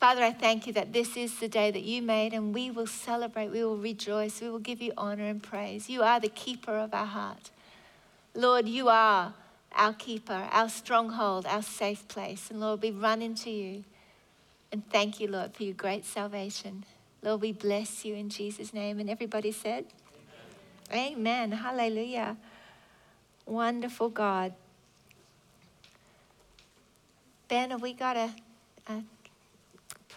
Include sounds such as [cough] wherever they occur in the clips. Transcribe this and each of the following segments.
Father, I thank you that this is the day that you made, and we will celebrate, we will rejoice, we will give you honor and praise. You are the keeper of our heart. Lord, you are our keeper, our stronghold, our safe place. And Lord, we run into you. And thank you, Lord, for your great salvation. Lord, we bless you in Jesus' name. And everybody said, Amen. Amen. Hallelujah. Wonderful God. Ben, have we got a, a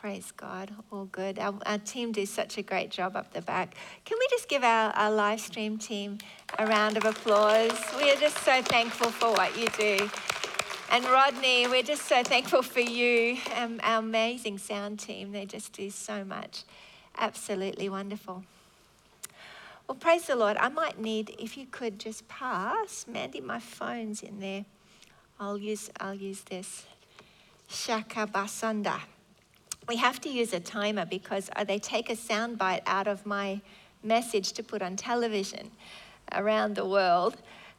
Praise God. All good. Our, our, team do such a great job up the back. Can we just give our, our live stream team a round of applause? We are just so thankful for what you do. And Rodney, we're just so thankful for you, um, our amazing sound team. They just do so much. Absolutely wonderful. Well, praise the Lord. I might need, if you could just pass, Mandy, my phone's in there. I'll use, I'll use this. Shaka Basanda we have to use a timer because uh, they take a soundbite out of my message to put on television around the world,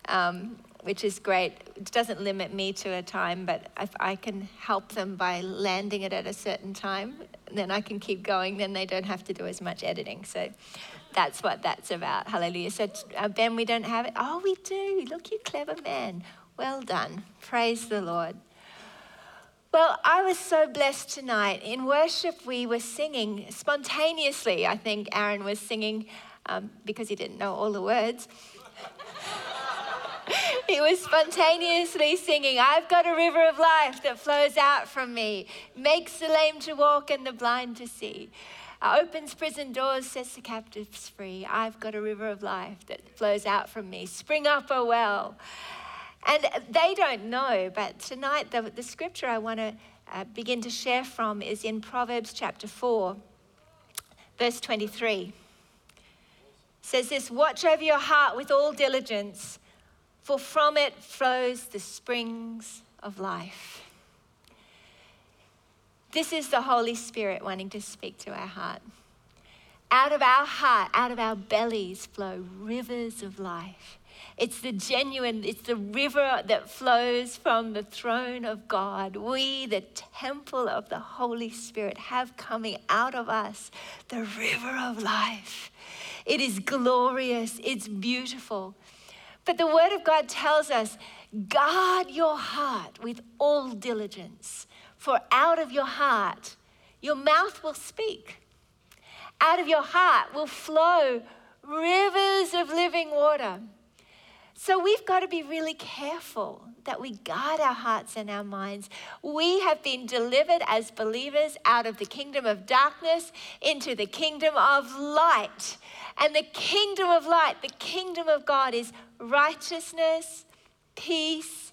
um, which is great. It doesn't limit me to a time, but if I can help them by landing it at a certain time, then I can keep going. Then they don't have to do as much editing. So that's what that's about. Hallelujah. So, uh, Ben, we don't have it. Oh, we do. Look, you clever man. Well done. Praise the Lord. Well, I was so blessed tonight. In worship, we were singing spontaneously. I think Aaron was singing um, because he didn't know all the words. [laughs] he was spontaneously singing, I've got a river of life that flows out from me, makes the lame to walk and the blind to see. Opens prison doors, sets the captives free. I've got a river of life that flows out from me. Spring up a well. And they don't know, but tonight the, the scripture I want to uh, begin to share from is in Proverbs chapter 4, verse 23. It says this Watch over your heart with all diligence, for from it flows the springs of life. This is the Holy Spirit wanting to speak to our heart. Out of our heart, out of our bellies flow rivers of life. It's the genuine, it's the river that flows from the throne of God. We, the temple of the Holy Spirit, have coming out of us the river of life. It is glorious, it's beautiful. But the Word of God tells us guard your heart with all diligence, for out of your heart, your mouth will speak. Out of your heart will flow rivers of living water. So we've got to be really careful that we guard our hearts and our minds. We have been delivered as believers out of the kingdom of darkness into the kingdom of light. And the kingdom of light, the kingdom of God, is righteousness, peace,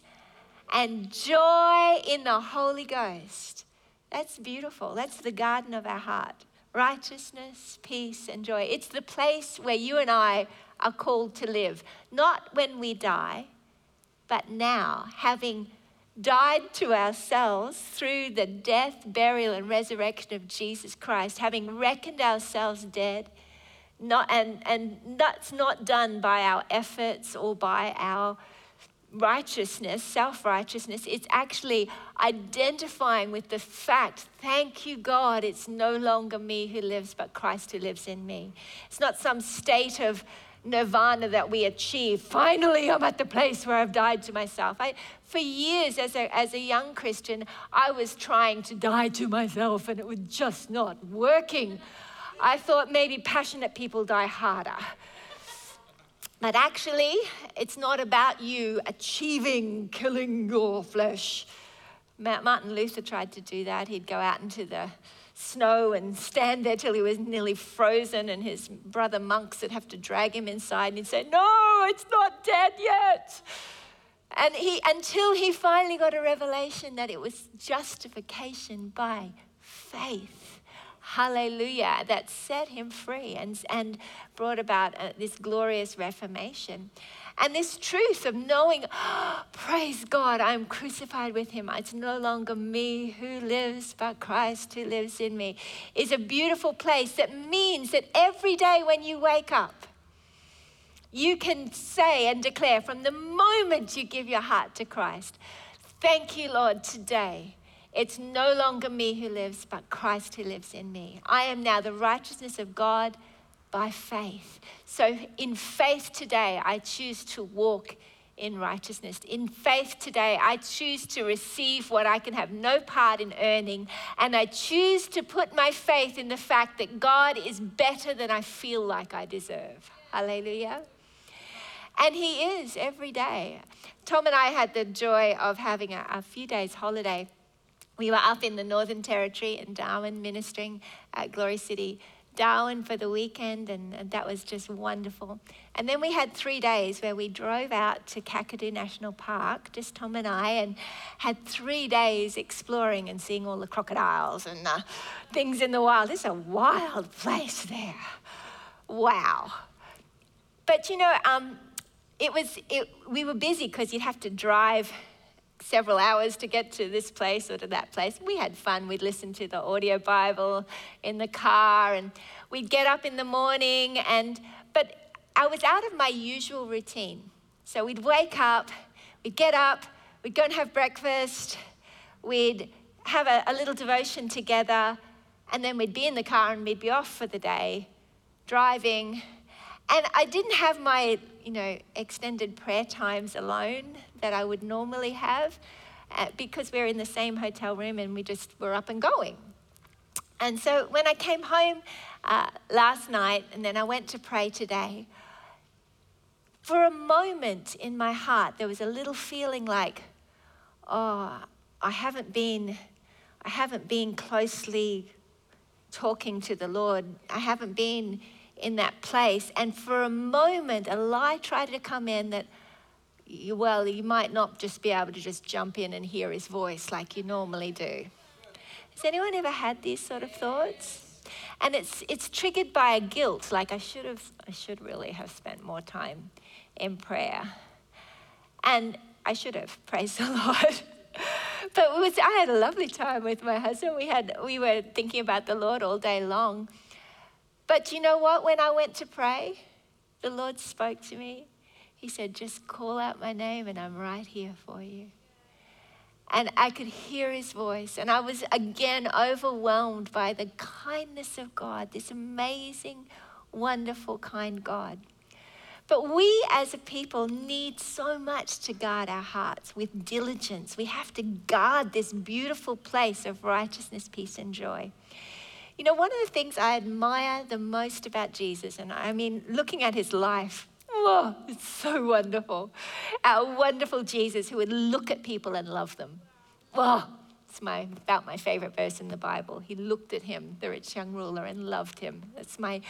and joy in the Holy Ghost. That's beautiful. That's the garden of our heart. Righteousness, peace, and joy. It's the place where you and I are called to live, not when we die, but now, having died to ourselves through the death, burial, and resurrection of Jesus Christ, having reckoned ourselves dead. Not, and, and that's not done by our efforts or by our righteousness, self righteousness. It's actually identifying with the fact, thank you, God, it's no longer me who lives, but Christ who lives in me. It's not some state of nirvana that we achieve. Finally, I'm at the place where I've died to myself. I, for years, as a, as a young Christian, I was trying to die to myself and it was just not working. I thought maybe passionate people die harder. But actually, it's not about you achieving killing your flesh. Martin Luther tried to do that. He'd go out into the snow and stand there till he was nearly frozen, and his brother monks would have to drag him inside, and he'd say, No, it's not dead yet. And he, until he finally got a revelation that it was justification by faith. Hallelujah. That set him free and, and brought about uh, this glorious reformation. And this truth of knowing, oh, [gasps] praise God, I'm crucified with him. It's no longer me who lives, but Christ who lives in me, is a beautiful place that means that every day when you wake up, you can say and declare from the moment you give your heart to Christ, Thank you, Lord, today It's no longer me who lives, but Christ who lives in me. I am now the righteousness of God by faith. So, in faith today, I choose to walk in righteousness. In faith today, I choose to receive what I can have no part in earning, and I choose to put my faith in the fact that God is better than I feel like I deserve. Hallelujah. And He is every day. Tom and I had the joy of having a, a few days' holiday. We were up in the Northern Territory in Darwin ministering at Glory City Darwin for the weekend, and, and, that was just wonderful. And then we had three days where we drove out to Kakadu National Park, just Tom and I, and had three days exploring and seeing all the crocodiles and uh, things in the wild. It's a wild place there. Wow. But you know, um, it was it, we were busy because you'd have to drive several hours to get to this place or to that place. We had fun. We'd listen to the audio Bible in the car and we'd get up in the morning and but I was out of my usual routine. So we'd wake up, we'd get up, we'd go and have breakfast, we'd have a, a little devotion together, and then we'd be in the car and we'd be off for the day, driving. And I didn't have my, you know, extended prayer times alone that I would normally have uh, because we're in the same hotel room and we just were up and going. And so when I came home uh, last night and then I went to pray today, for a moment in my heart, there was a little feeling like, oh, I haven't been, I haven't been closely talking to the Lord. I haven't been in that place. And for a moment, a lie tried to come in that well, you might not just be able to just jump in and hear his voice like you normally do. Has anyone ever had these sort of thoughts? And it's, it's triggered by a guilt, like I should have, I should really have spent more time in prayer. And I should have, [laughs] praise the Lord. but was, I had a lovely time with my husband. We, had, we were thinking about the Lord all day long. But you know what? When I went to pray, the Lord spoke to me he said, Just call out my name and I'm right here for you. And I could hear his voice, and I was again overwhelmed by the kindness of God, this amazing, wonderful, kind God. But we as a people need so much to guard our hearts with diligence. We have to guard this beautiful place of righteousness, peace, and joy. You know, one of the things I admire the most about Jesus, and I mean, looking at his life, Oh, it's so wonderful. Our wonderful Jesus who would look at people and love them. Oh, it's my, about my favorite verse in the Bible. He looked at him, the rich young ruler, and loved him. That's my,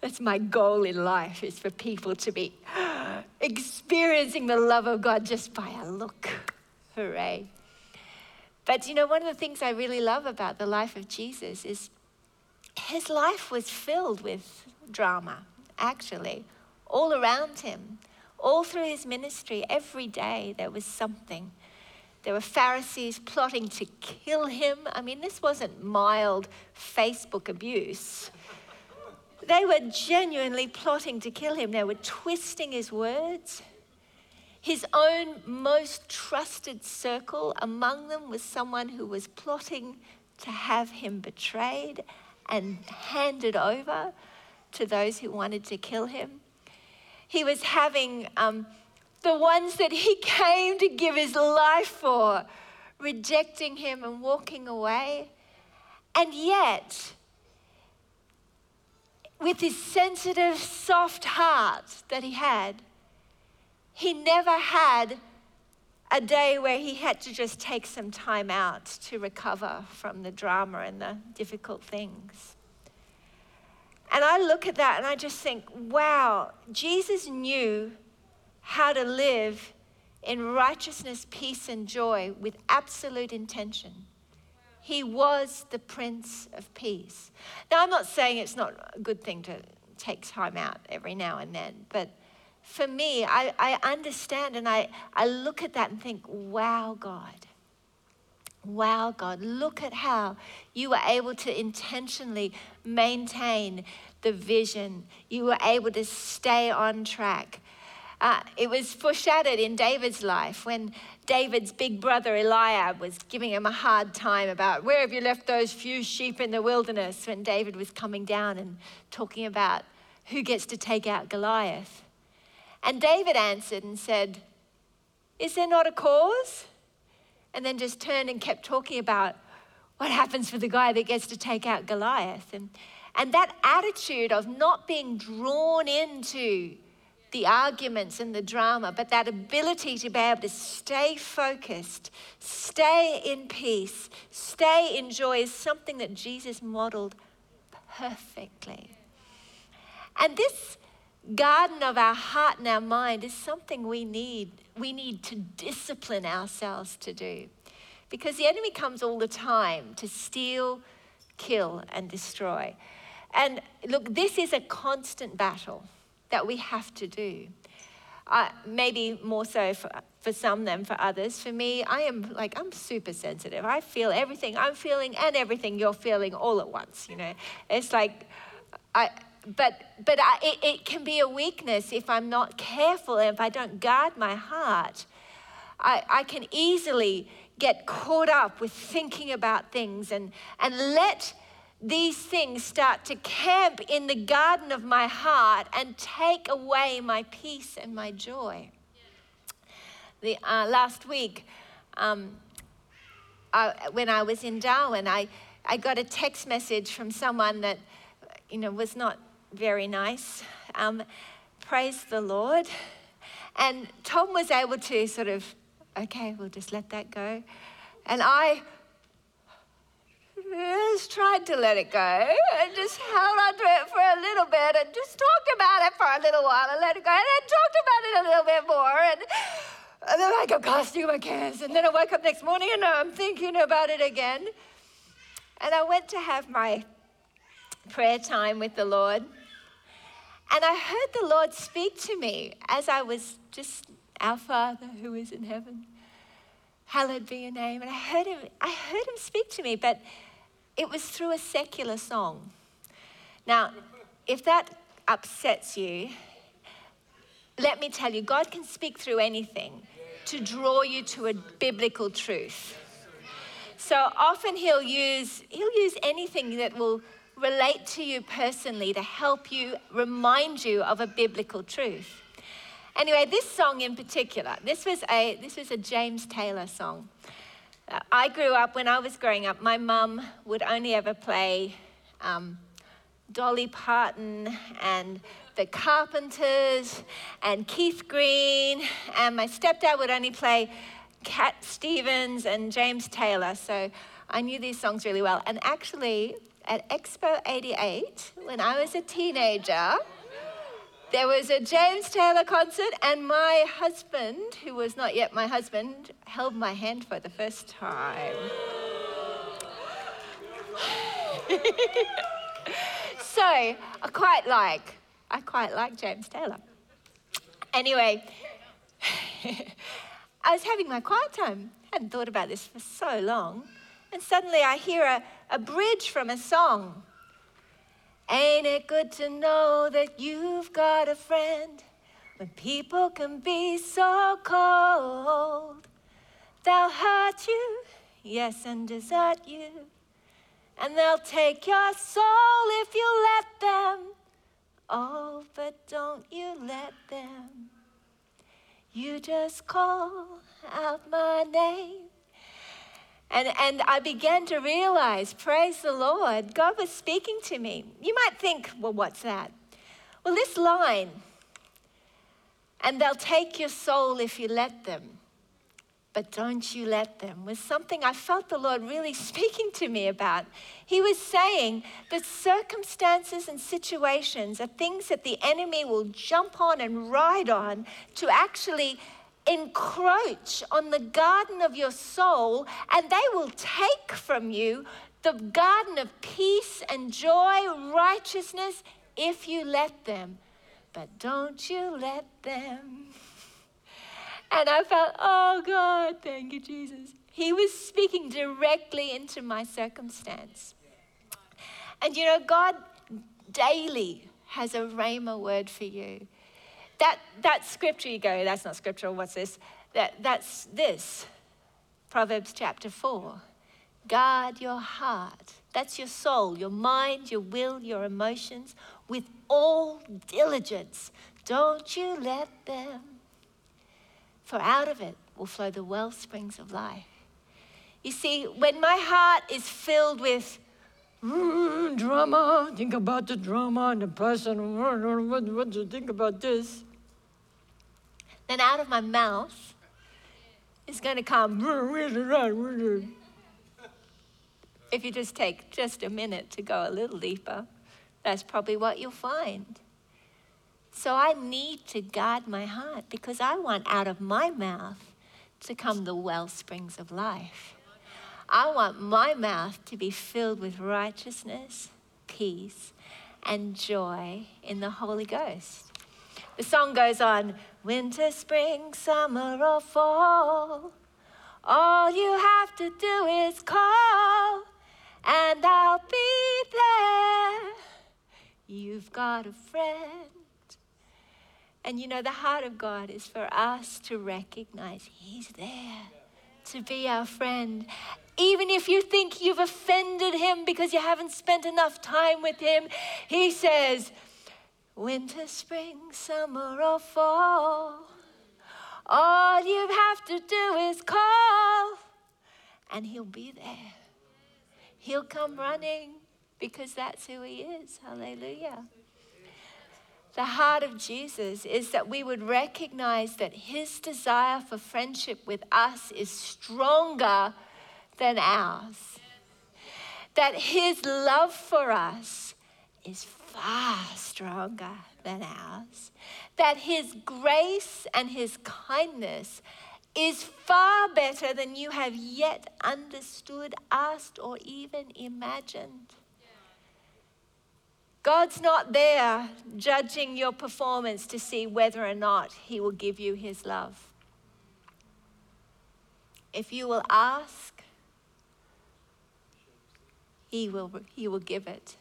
that's my goal in life, is for people to be [gasps] experiencing the love of God just by a look. Hooray. But you know, one of the things I really love about the life of Jesus is his life was filled with drama, actually all around him. All through his ministry, every day there was something. There were Pharisees plotting to kill him. I mean, this wasn't mild Facebook abuse. They were genuinely plotting to kill him. They were twisting his words. His own most trusted circle, among them was someone who was plotting to have him betrayed and handed over to those who wanted to kill him he was having um, the ones that he [laughs] came to give his life for, rejecting him and walking away. And yet, with his sensitive, soft heart that he had, he never had a day where he had to just take some time out to recover from the drama and the difficult things. And I look at that and I just think, wow, Jesus knew how to live in righteousness, peace, and joy with absolute intention. He was the Prince of Peace. Now, I'm not saying it's not a good thing to take time out every now and then, but for me, I, I understand and I, I look at that and think, wow, God. Wow, God, look at how you were able to intentionally maintain the vision. You were able to stay on track. Uh, it was foreshadowed in David's life when David's big brother Eliab was giving him a hard time about where have you left those few sheep in the wilderness when David was coming down and talking about who gets to take out Goliath. And David answered and said, Is there not a cause? And then just turned and kept talking about what happens for the guy that gets to take out Goliath. And, and that attitude of not being drawn into the arguments and the drama, but that ability to be able to stay focused, stay in peace, stay in joy is something that Jesus modeled perfectly. And this garden of our heart and our mind is something we need. We need to discipline ourselves to do. Because the enemy comes all the time to steal, kill, and destroy. And look, this is a constant battle that we have to do. Uh, maybe more so for, for some than for others. For me, I am like, I'm super sensitive. I feel everything I'm feeling and everything you're feeling all at once, you know. It's like, I, but but I, it, it can be a weakness if I'm not careful and if I don't guard my heart. I, I can easily get caught up with thinking about things and, and let these things start to camp in the garden of my heart and take away my peace and my joy. The, uh, last week, um, I, when I was in Darwin, I, I got a text message from someone that, you know, was not very nice. Um, praise the Lord. And Tom was able to sort of, okay, we'll just let that go. And I just tried to let it go and just held on to it for a little bit and just talked about it for a little while and let it go and then talked about it a little bit more. And, and then I go casting my cares. And then I woke up next morning and I'm thinking about it again. And I went to have my prayer time with the Lord. And I heard the Lord speak to me as I was just, Our Father who is in heaven, hallowed be your name. And I heard him, I heard him speak to me, but it was through a secular song. Now, if that upsets you, let me tell you, God can speak through anything to draw you to a biblical truth. So often he'll use he'll use anything that will relate to you personally to help you remind you of a biblical truth. Anyway, this song in particular, this was a, this was a James Taylor song. Uh, I grew up, when I was growing up, my mum would only ever play um, Dolly Parton and the Carpenters and Keith Green, and my stepdad would only play Cat Stevens and James Taylor. So I knew these songs really well. And actually, at Expo 88, when I was a teenager, there was a James Taylor concert, and my husband, who was not yet my husband, held my hand for the first time. [laughs] so I quite like, I quite like James Taylor. Anyway, [laughs] I was having my quiet time. hadn't thought about this for so long. And suddenly I hear a, a bridge from a song. Ain't it good to know that you've got a friend when people can be so cold? They'll hurt you, yes, and desert you. And they'll take your soul if you let them. Oh, but don't you let them. You just call out my name and, and I began to realize, praise the Lord, God was speaking to me. You might think, well, what's that? Well, this line, and they'll take your soul if you let them, but don't you let them, was something I felt the Lord really [laughs] speaking to me about. He was saying that circumstances and situations are things that the enemy will jump on and ride on to actually encroach on the garden of your soul, and they will take from you the garden of peace and joy, righteousness, if you let them. But don't you let them. And I felt, oh God, thank you, Jesus. He was speaking directly into my circumstance. And you know, God daily has a rhema word for you that, that scripture, you go, that's not scriptural, what's this? That, that's this. Proverbs chapter 4. Guard your heart. That's your soul, your mind, your will, your emotions with all diligence. Don't you let them. For out of it will flow the well springs of life. You see, when my heart is filled with mm, drama, think about the drama and the person, what, what do you think about this? Then out of my mouth is going to come. If you just take just a minute to go a little deeper, that's probably what you'll find. So I need to guard my heart because I want out of my mouth to come the well springs of life. I want my mouth to be filled with righteousness, peace, and joy in the Holy Ghost. The song goes on winter, spring, summer, or fall. All you have to do is call, and I'll be there. You've got a friend. And you know, the heart of God is for us to recognize He's there to be our friend. Even if you think you've offended Him because you haven't spent enough time with Him, He says, winter, spring, summer, or fall, all you have to do is call, and He'll be there. He'll come running because that's who He is. Hallelujah the heart of Jesus is that we would recognize that his desire for friendship with us is stronger than ours. That his love for us is far stronger than ours. That his grace and his kindness is far better than you have yet understood, asked, or even imagined. God's not there judging your performance to see whether or not He will give you His love. If you will ask, He will, he will give it.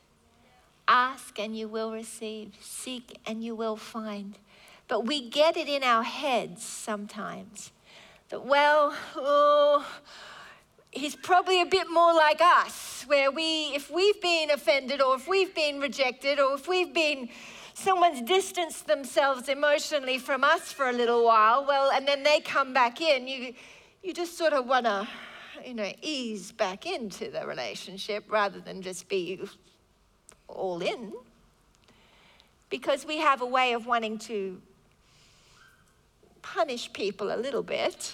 Ask and you will receive. Seek and you will find. But we get it in our heads sometimes that, well, oh, he's probably a bit more like us, where we, if we've been offended or if we've been rejected or if we've been, someone's distanced themselves emotionally from us for a little while, well, and then they come back in, you, you just sort of want to, you know, ease back into the relationship rather than just be all in. Because we have a way of wanting to punish people a little bit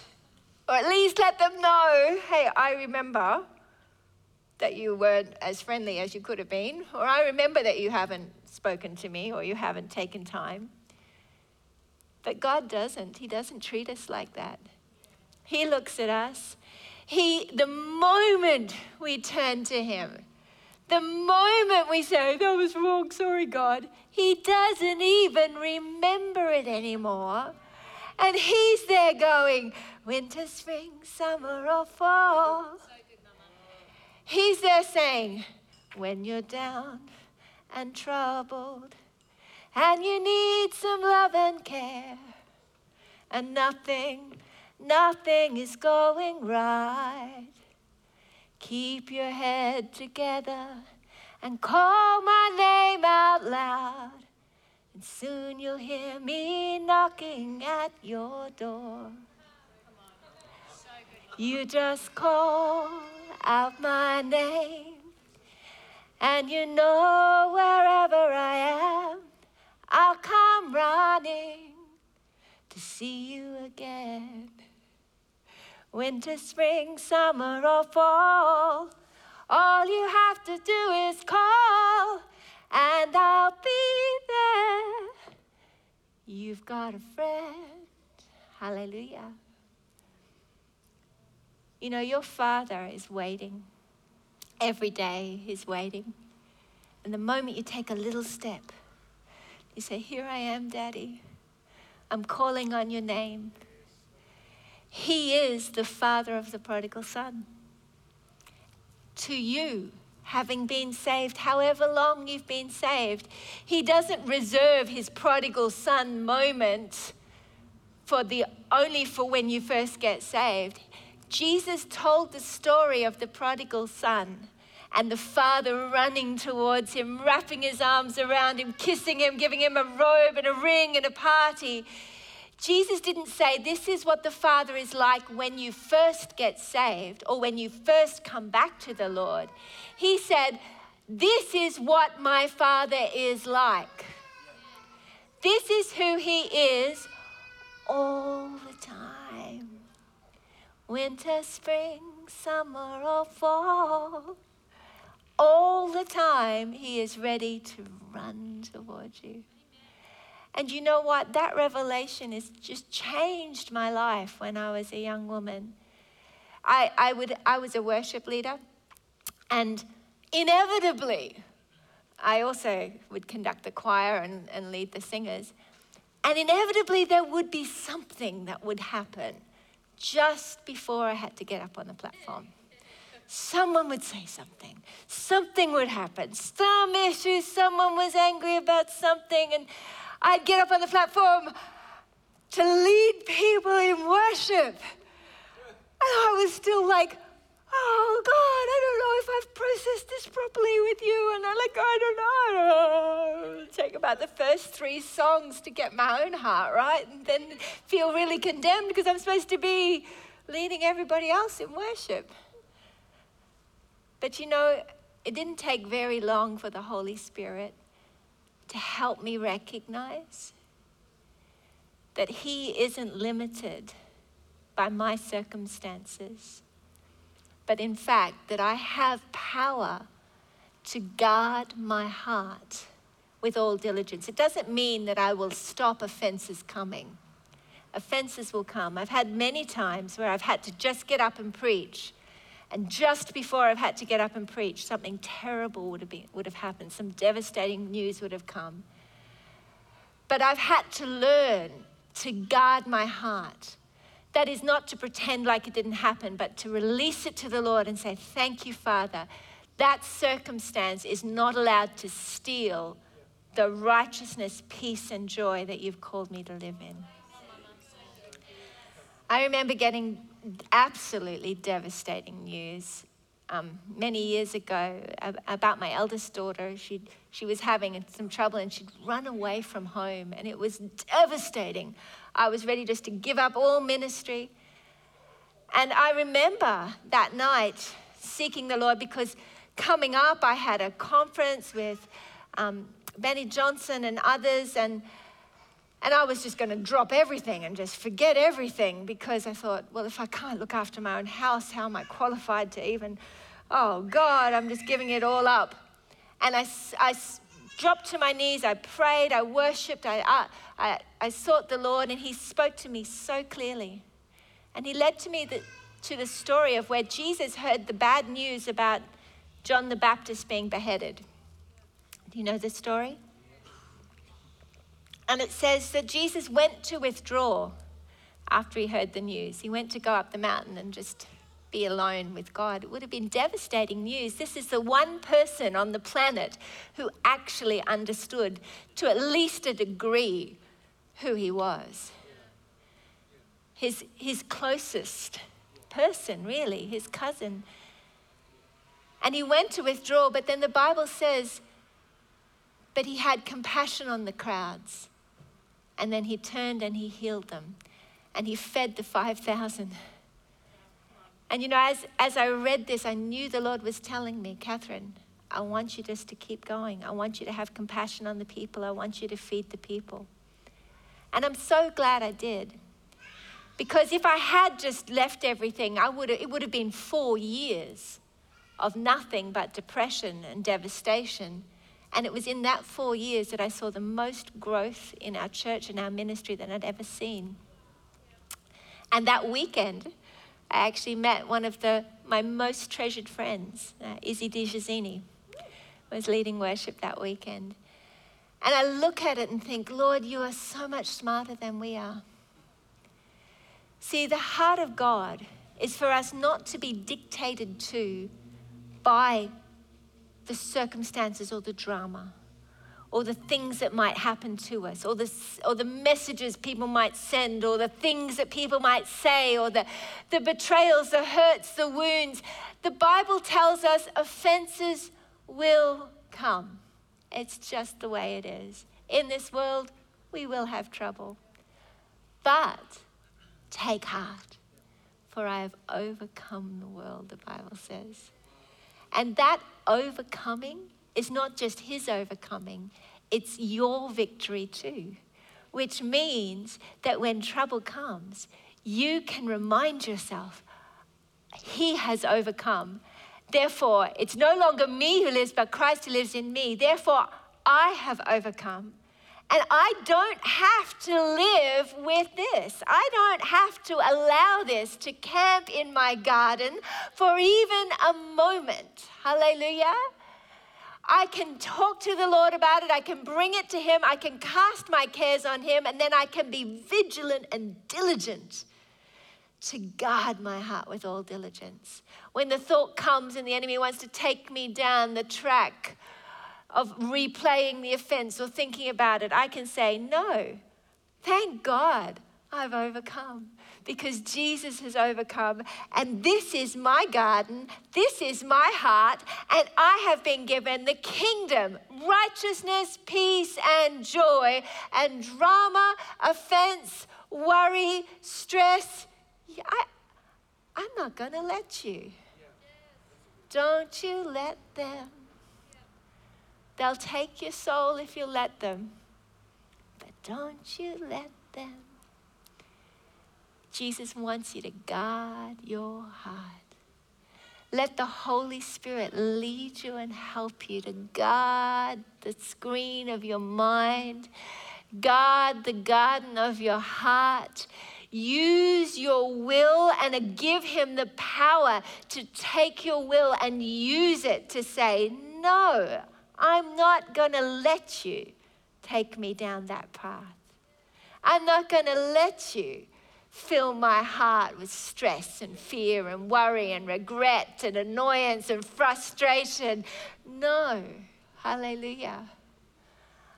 or at least let them know hey, I remember that you weren't as friendly as you could have been, or I remember that you haven't spoken to me or you haven't taken time. But God doesn't. He doesn't treat us like that. He looks at us. He, the moment we turn to Him, the moment we say, oh, that was wrong, sorry, God, He doesn't even remember it anymore. And He's there going, winter, spring, summer, or fall. He's there saying, when you're down and troubled, and you need some love and care, and nothing, nothing is going right. Keep your head together and call my name out loud, and soon you'll hear me knocking at your door. You just call out my name, and you know wherever I am, I'll come running to see you again. Winter, spring, summer, or fall, all you have to do is call, and I'll be there. You've got a friend. Hallelujah. You know, your Father is waiting. Every day, He's waiting. And the moment you take a little step, you say, Here I am, Daddy. I'm calling on your name. He is the Father of the prodigal Son. To you, having been saved, however long you've been saved. He doesn't reserve his prodigal son moment for the only for when you first get saved. Jesus told the story of the prodigal son and the father running towards him, wrapping his arms around him, kissing him, giving him a robe and a ring and a party. Jesus didn't say, This is what the Father is like when you first get saved or when you first come back to the Lord. He said, This is what my Father is like. This is who He is all the time. Winter, spring, summer, or fall. All the time, He is ready to run towards you. And you know what? That revelation has just changed my life when I was a young woman. I, I, would, I was a worship leader, and inevitably, I also would conduct the choir and, and lead the singers. And inevitably, there would be something that would happen just before I had to get up on the platform. Someone would say something, something would happen, some issue, someone was angry about something, and I'd get up on the platform to lead people in worship. And I was still like, oh God, I don't know if I've processed this properly with you. And I'm like, I don't know. Take about the first three songs to get my own heart right, and then feel really condemned because I'm supposed to be leading everybody else in worship. But you know, it didn't take very long for the Holy Spirit to help me recognize that He isn't limited by my circumstances, but in fact, that I have power to guard my heart with all diligence. It doesn't mean that I will stop offenses coming. Offenses will come. I've had many times where I've had to just get up and preach and just before I've had to get up and preach, something terrible would have, been, would have happened. Some devastating news would have come. But I've had to learn to guard my heart. That is not to pretend like it didn't happen, but to release it to the Lord and say, Thank you, Father. That circumstance is not allowed to steal the righteousness, peace, and joy that you've called me to live in. I remember getting absolutely devastating news um, many years ago about my eldest daughter. she she was having some trouble and she'd run away from home, and it was devastating. I was ready just to give up all ministry. And I remember that night seeking the Lord because coming up, I had a conference with um, Benny Johnson and others, and and I was just going to drop everything and just forget everything because I thought, well, if I can't look after my own house, how am I qualified to even, oh God, I'm just giving it all up. And I, I dropped to my knees, I prayed, I worshiped, I, I, I sought the Lord, and He spoke to me so clearly. And He led to me the, to the story of where Jesus heard the bad news about John the Baptist being beheaded. Do you know the story? And it says that Jesus went to withdraw after he heard the news. He went to go up the mountain and just be alone with God. It would have been devastating news. This is the one person on the planet who actually understood, to at least a degree, who he was. His, his closest person, really, his cousin. And he went to withdraw, but then the Bible says, but he had compassion on the crowds and then he turned and he healed them. And he fed the 5,000. And you know, as, as I read this, I knew the Lord was telling me, Catherine, I want you just to keep going. I want you to have compassion on the people. I want you to feed the people. And I'm so glad I did. Because if I had just left everything, I would it would have been four years of nothing but depression and devastation. And it was in that four years that I saw the most growth in our church and our ministry than I'd ever seen. And that weekend, I actually met one of the, my most treasured friends, uh, Izzy DiGiazzini, was leading worship that weekend. And I look at it and think, Lord, you are so much smarter than we are. See, the heart of God is for us not to be dictated to by the circumstances or the drama or the things that might happen to us, or the, or the messages people might send, or the things that people might say, or the, the betrayals, the hurts, the wounds. The Bible tells us offenses will come. It's just the way it is. In this world, we will have trouble. But take heart, for I have overcome the world, the Bible says. And that overcoming is not just his overcoming, it's your victory too. Which means that when trouble comes, you can remind yourself, he has overcome. Therefore, it's no longer me who lives, but Christ who lives in me. Therefore, I have overcome. And I don't have to live with this. I don't have to allow this to camp in my garden for even a moment. Hallelujah. I can talk to the Lord about it. I can bring it to Him. I can cast my cares on Him. And then I can be vigilant and diligent to guard my heart with all diligence. When the thought comes and the enemy wants to take me down the track of replaying the offense or thinking about it, I can say, No, thank God I've overcome because Jesus has overcome. And this is my garden, this is my heart, and I have been given the kingdom, righteousness, peace, and joy, and drama, offense, worry, stress. I, I'm not going to let you. Don't you let them. They'll take your soul if you let them. But don't you let them. Jesus wants you to guard your heart. Let the Holy Spirit lead you and help you to guard the screen of your mind, guard the garden of your heart. Use your will and give Him the power to take your will and use it to say, No, I'm not going to let you take me down that path. I'm not going to let you fill my heart with stress and fear and worry and regret and annoyance and frustration. No. Hallelujah.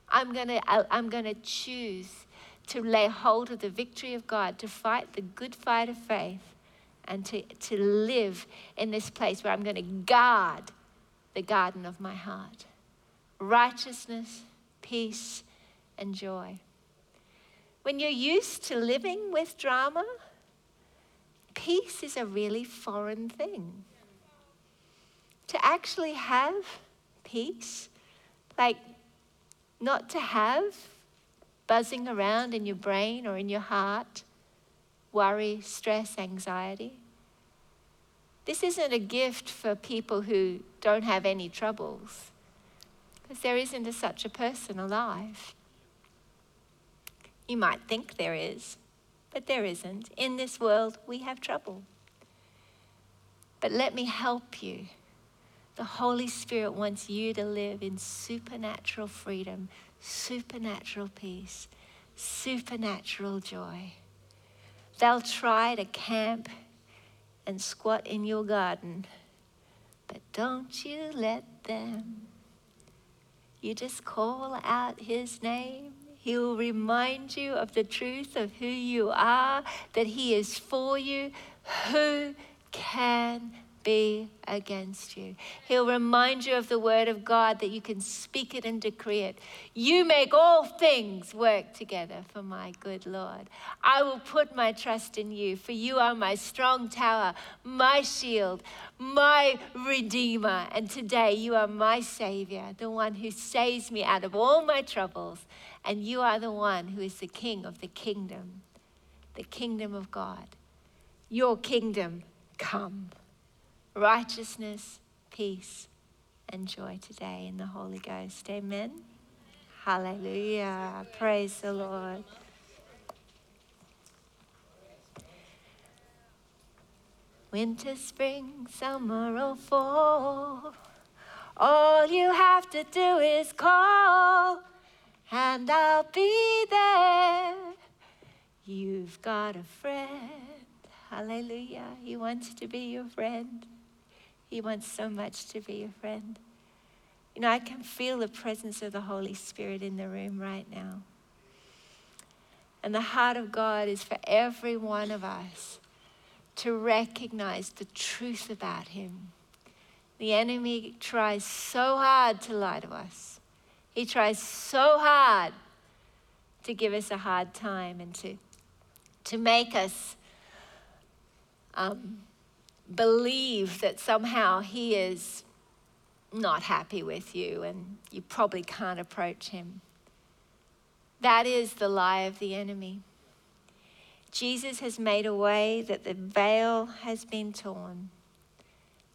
I'm going to I'm going to choose to lay hold of the victory of God, to fight the good fight of faith, and to, to live in this place where I'm going to guard the garden of my heart righteousness, peace, and joy. When you're used to living with drama, peace is a really foreign thing. To actually have peace, like not to have buzzing around in your brain or in your heart, worry, stress, anxiety. This isn't a gift for people who don't have any troubles because there isn't such a person alive. You might think there is, but there isn't. In this world, we have trouble. But let me help you. The Holy Spirit wants you to live in supernatural freedom, supernatural peace, supernatural joy. They'll try to camp and squat in your garden, but don't you let them. You just call out his name. He will remind you of the truth of who you are, that he is for you. Who can be against you. He'll remind you of the word of God that you can speak it and decree it. You make all things work together for my good Lord. I will put my trust in you, for you are my strong tower, my shield, my redeemer. And today you are my savior, the one who saves me out of all my troubles. And you are the one who is the king of the kingdom, the kingdom of God. Your kingdom come righteousness, peace, and joy today in the Holy Ghost. Amen. Hallelujah. Praise the Lord. Winter, spring, summer, or fall. All you have to do is call, and I'll be there. You've got a friend. Hallelujah. He wants to be your friend. He wants so much to be your friend. You know, I can feel the presence of the Holy Spirit in the room right now. And the heart of God is for every one of us to recognize the truth about Him. The enemy tries so hard to lie to us, he tries so hard to give us a hard time and to, to make us um, believe that somehow he is not happy with you and you probably can't approach him. That is the lie of the enemy. Jesus has made a way that the veil has been torn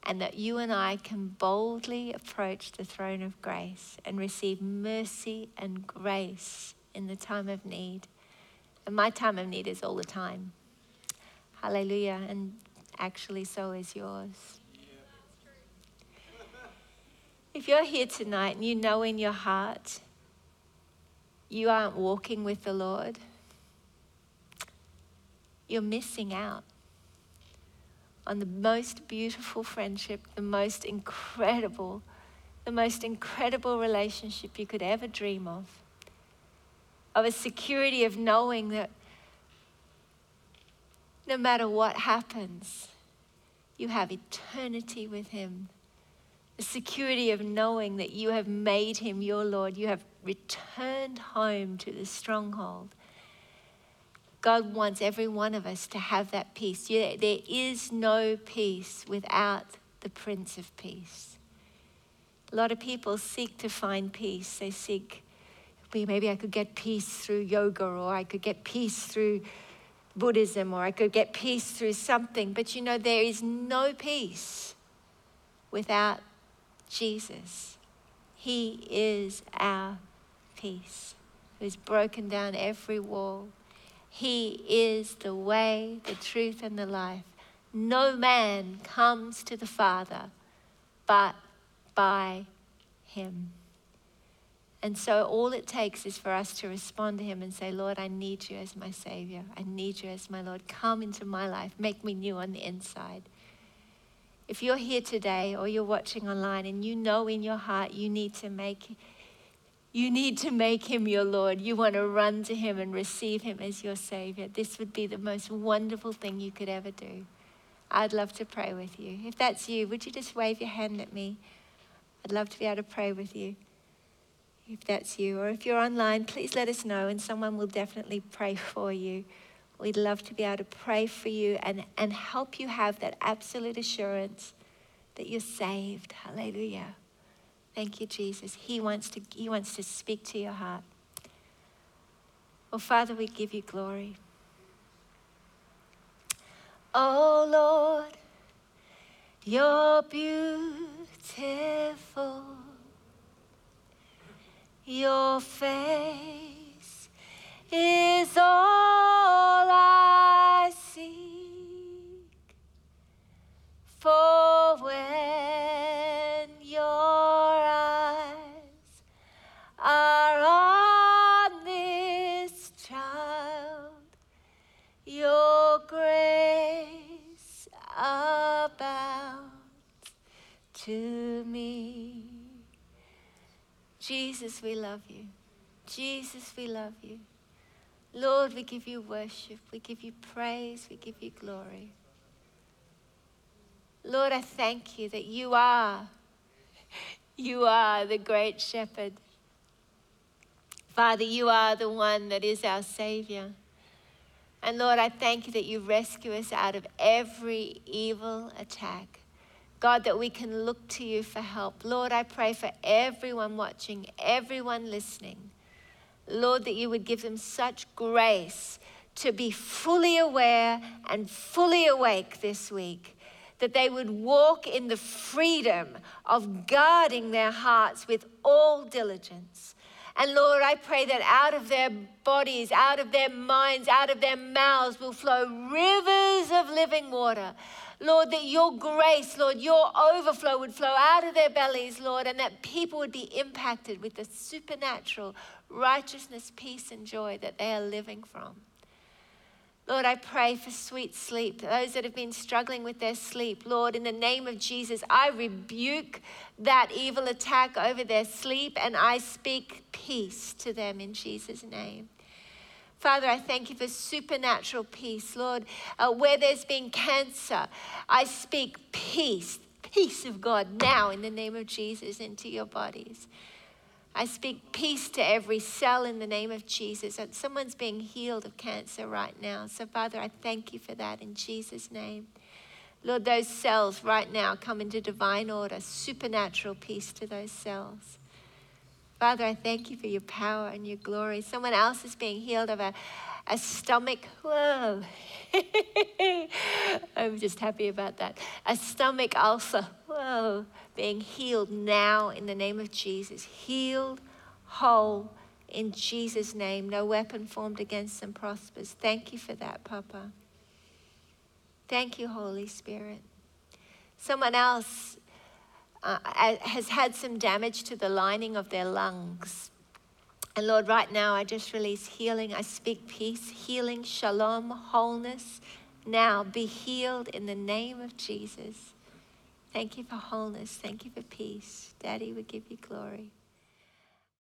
and that you and I can boldly approach the throne of grace and receive mercy and grace in the time of need. And my time of need is all the time. Hallelujah. And actually, so is yours. If you're here tonight and you know in your heart you aren't walking with the Lord, you're missing out on the most beautiful friendship, the most incredible, the most incredible relationship you could ever dream of. Of a security of knowing that no matter what happens, you have eternity with Him. The security of knowing that you have made Him your Lord. You have returned home to the stronghold. God wants every one of us to have that peace. There is no peace without the Prince of Peace. A lot of people seek to find peace. They seek, maybe I could get peace through yoga, or I could get peace through Buddhism, or I could get peace through something. But you know, there is no peace without Jesus. He is our peace, who's broken down every wall. He is the way, the truth, and the life. No man comes to the Father but by Him. And so all it takes is for us to respond to Him and say, Lord, I need you as my Savior. I need you as my Lord. Come into my life. Make me new on the inside. If you're here today or you're watching online and you know in your heart you need to make you need to make him your Lord. You want to run to him and receive him as your Savior. This would be the most wonderful thing you could ever do. I'd love to pray with you. If that's you, would you just wave your hand at me? I'd love to be able to pray with you if that's you. Or if you're online, please let us know and someone will definitely pray for you. We'd love to be able to pray for you and, and help you have that absolute assurance that you're saved. Hallelujah. Thank you, Jesus. He wants to, he wants to speak to your heart. Oh, Father, we give you glory. Oh, Lord, you're beautiful. Your face is all I seek. For Jesus, we love you. Jesus, we love you. Lord, we give you worship. We give you praise. We give you glory. Lord, I thank you that you are, you are the great shepherd. Father, you are the one that is our Savior. And Lord, I thank you that you rescue us out of every evil attack. God, that we can look to you for help. Lord, I pray for everyone watching, everyone listening. Lord, that you would give them such grace to be fully aware and fully awake this week, that they would walk in the freedom of guarding their hearts with all diligence. And Lord, I pray that out of their bodies, out of their minds, out of their mouths will flow rivers of living water Lord, that your grace, Lord, your overflow would flow out of their bellies, Lord, and that people would be impacted with the supernatural righteousness, peace, and joy that they are living from. Lord, I pray for sweet sleep. Those that have been struggling with their sleep, Lord, in the name of Jesus, I rebuke that evil attack over their sleep and I speak peace to them in Jesus' name. Father, I thank you for supernatural peace. Lord, uh, where there's been cancer, I speak peace, peace of God now in the name of Jesus into your bodies. I speak peace to every cell in the name of Jesus. And someone's being healed of cancer right now. So, Father, I thank you for that in Jesus' name. Lord, those cells right now come into divine order, supernatural peace to those cells. Father, I thank you for your power and your glory. Someone else is being healed of a, a stomach. Whoa. [laughs] I'm just happy about that. A stomach ulcer. Whoa being healed now in the name of Jesus. Healed, whole, in Jesus' name. No weapon formed against them prospers. Thank you for that, Papa. Thank you, Holy Spirit. Someone else uh, has had some damage to the lining of their lungs. And Lord, right now I just release healing. I speak peace, healing, shalom, wholeness. Now be healed in the name of Jesus. Thank you for wholeness. Thank you for peace. Daddy, we give you glory.